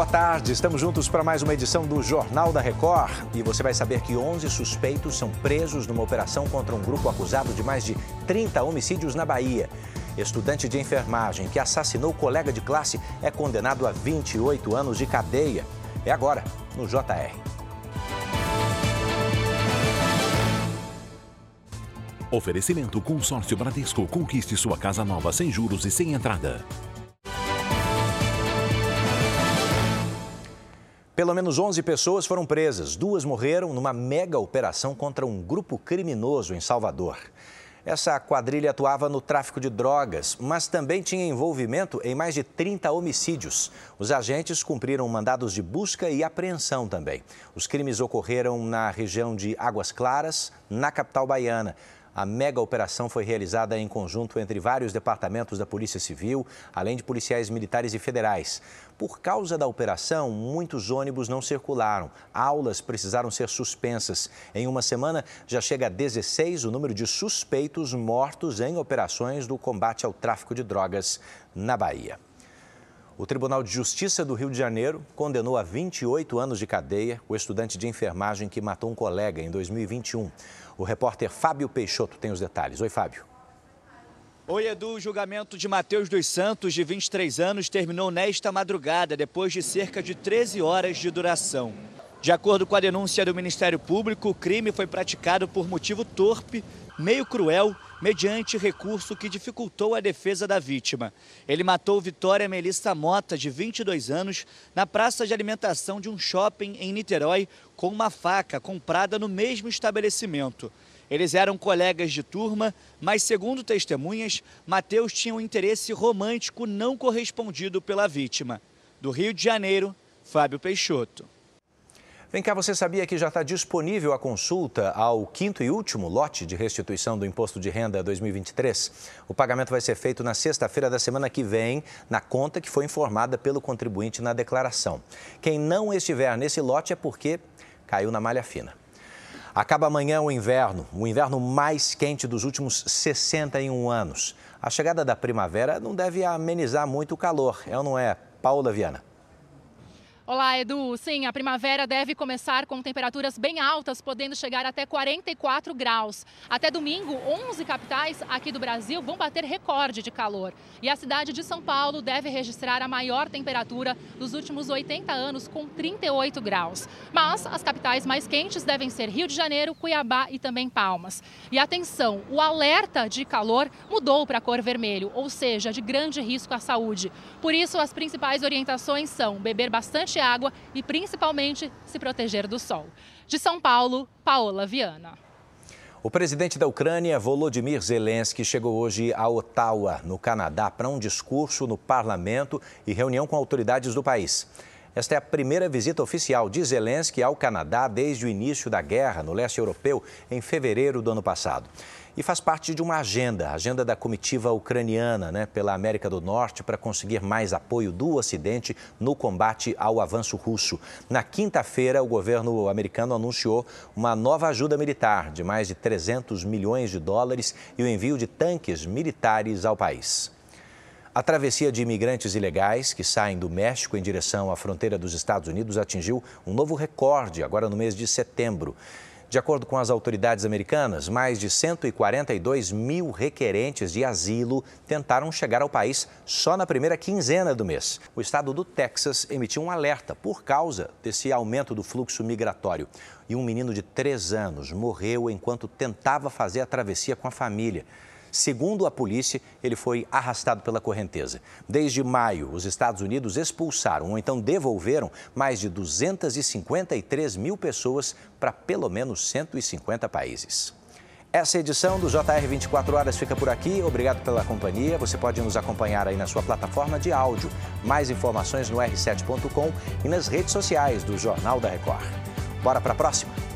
Boa tarde, estamos juntos para mais uma edição do Jornal da Record. E você vai saber que 11 suspeitos são presos numa operação contra um grupo acusado de mais de 30 homicídios na Bahia. Estudante de enfermagem que assassinou colega de classe é condenado a 28 anos de cadeia. É agora, no JR. Oferecimento Consórcio Bradesco. Conquiste sua casa nova sem juros e sem entrada. Pelo menos 11 pessoas foram presas. Duas morreram numa mega operação contra um grupo criminoso em Salvador. Essa quadrilha atuava no tráfico de drogas, mas também tinha envolvimento em mais de 30 homicídios. Os agentes cumpriram mandados de busca e apreensão também. Os crimes ocorreram na região de Águas Claras, na capital baiana. A mega operação foi realizada em conjunto entre vários departamentos da Polícia Civil, além de policiais militares e federais. Por causa da operação, muitos ônibus não circularam. Aulas precisaram ser suspensas. Em uma semana, já chega a 16 o número de suspeitos mortos em operações do combate ao tráfico de drogas na Bahia. O Tribunal de Justiça do Rio de Janeiro condenou a 28 anos de cadeia o estudante de enfermagem que matou um colega em 2021. O repórter Fábio Peixoto tem os detalhes. Oi, Fábio. Oi, Edu. O julgamento de Matheus dos Santos, de 23 anos, terminou nesta madrugada, depois de cerca de 13 horas de duração. De acordo com a denúncia do Ministério Público, o crime foi praticado por motivo torpe, meio cruel, mediante recurso que dificultou a defesa da vítima. Ele matou Vitória Melissa Mota, de 22 anos, na praça de alimentação de um shopping em Niterói, com uma faca comprada no mesmo estabelecimento. Eles eram colegas de turma, mas, segundo testemunhas, Mateus tinha um interesse romântico não correspondido pela vítima. Do Rio de Janeiro, Fábio Peixoto. Vem cá, você sabia que já está disponível a consulta ao quinto e último lote de restituição do Imposto de Renda 2023? O pagamento vai ser feito na sexta-feira da semana que vem, na conta que foi informada pelo contribuinte na declaração. Quem não estiver nesse lote é porque caiu na malha fina. Acaba amanhã o inverno, o inverno mais quente dos últimos 61 anos. A chegada da primavera não deve amenizar muito o calor, é ou não é? Paula Viana. Olá, Edu. Sim, a primavera deve começar com temperaturas bem altas, podendo chegar até 44 graus. Até domingo, 11 capitais aqui do Brasil vão bater recorde de calor. E a cidade de São Paulo deve registrar a maior temperatura dos últimos 80 anos, com 38 graus. Mas as capitais mais quentes devem ser Rio de Janeiro, Cuiabá e também Palmas. E atenção, o alerta de calor mudou para cor vermelho, ou seja, de grande risco à saúde. Por isso, as principais orientações são beber bastante água e principalmente se proteger do sol. De São Paulo, Paola Viana. O presidente da Ucrânia, Volodymyr Zelensky, chegou hoje a Ottawa, no Canadá, para um discurso no parlamento e reunião com autoridades do país. Esta é a primeira visita oficial de Zelensky ao Canadá desde o início da guerra no leste europeu, em fevereiro do ano passado e faz parte de uma agenda, agenda da comitiva ucraniana né, pela América do Norte para conseguir mais apoio do Ocidente no combate ao avanço russo. Na quinta-feira, o governo americano anunciou uma nova ajuda militar de mais de 300 milhões de dólares e o envio de tanques militares ao país. A travessia de imigrantes ilegais que saem do México em direção à fronteira dos Estados Unidos atingiu um novo recorde agora no mês de setembro. De acordo com as autoridades americanas, mais de 142 mil requerentes de asilo tentaram chegar ao país só na primeira quinzena do mês. O estado do Texas emitiu um alerta por causa desse aumento do fluxo migratório. E um menino de três anos morreu enquanto tentava fazer a travessia com a família. Segundo a polícia, ele foi arrastado pela correnteza. Desde maio, os Estados Unidos expulsaram ou então devolveram mais de 253 mil pessoas para pelo menos 150 países. Essa edição do JR 24 Horas fica por aqui. Obrigado pela companhia. Você pode nos acompanhar aí na sua plataforma de áudio. Mais informações no r7.com e nas redes sociais do Jornal da Record. Bora para a próxima?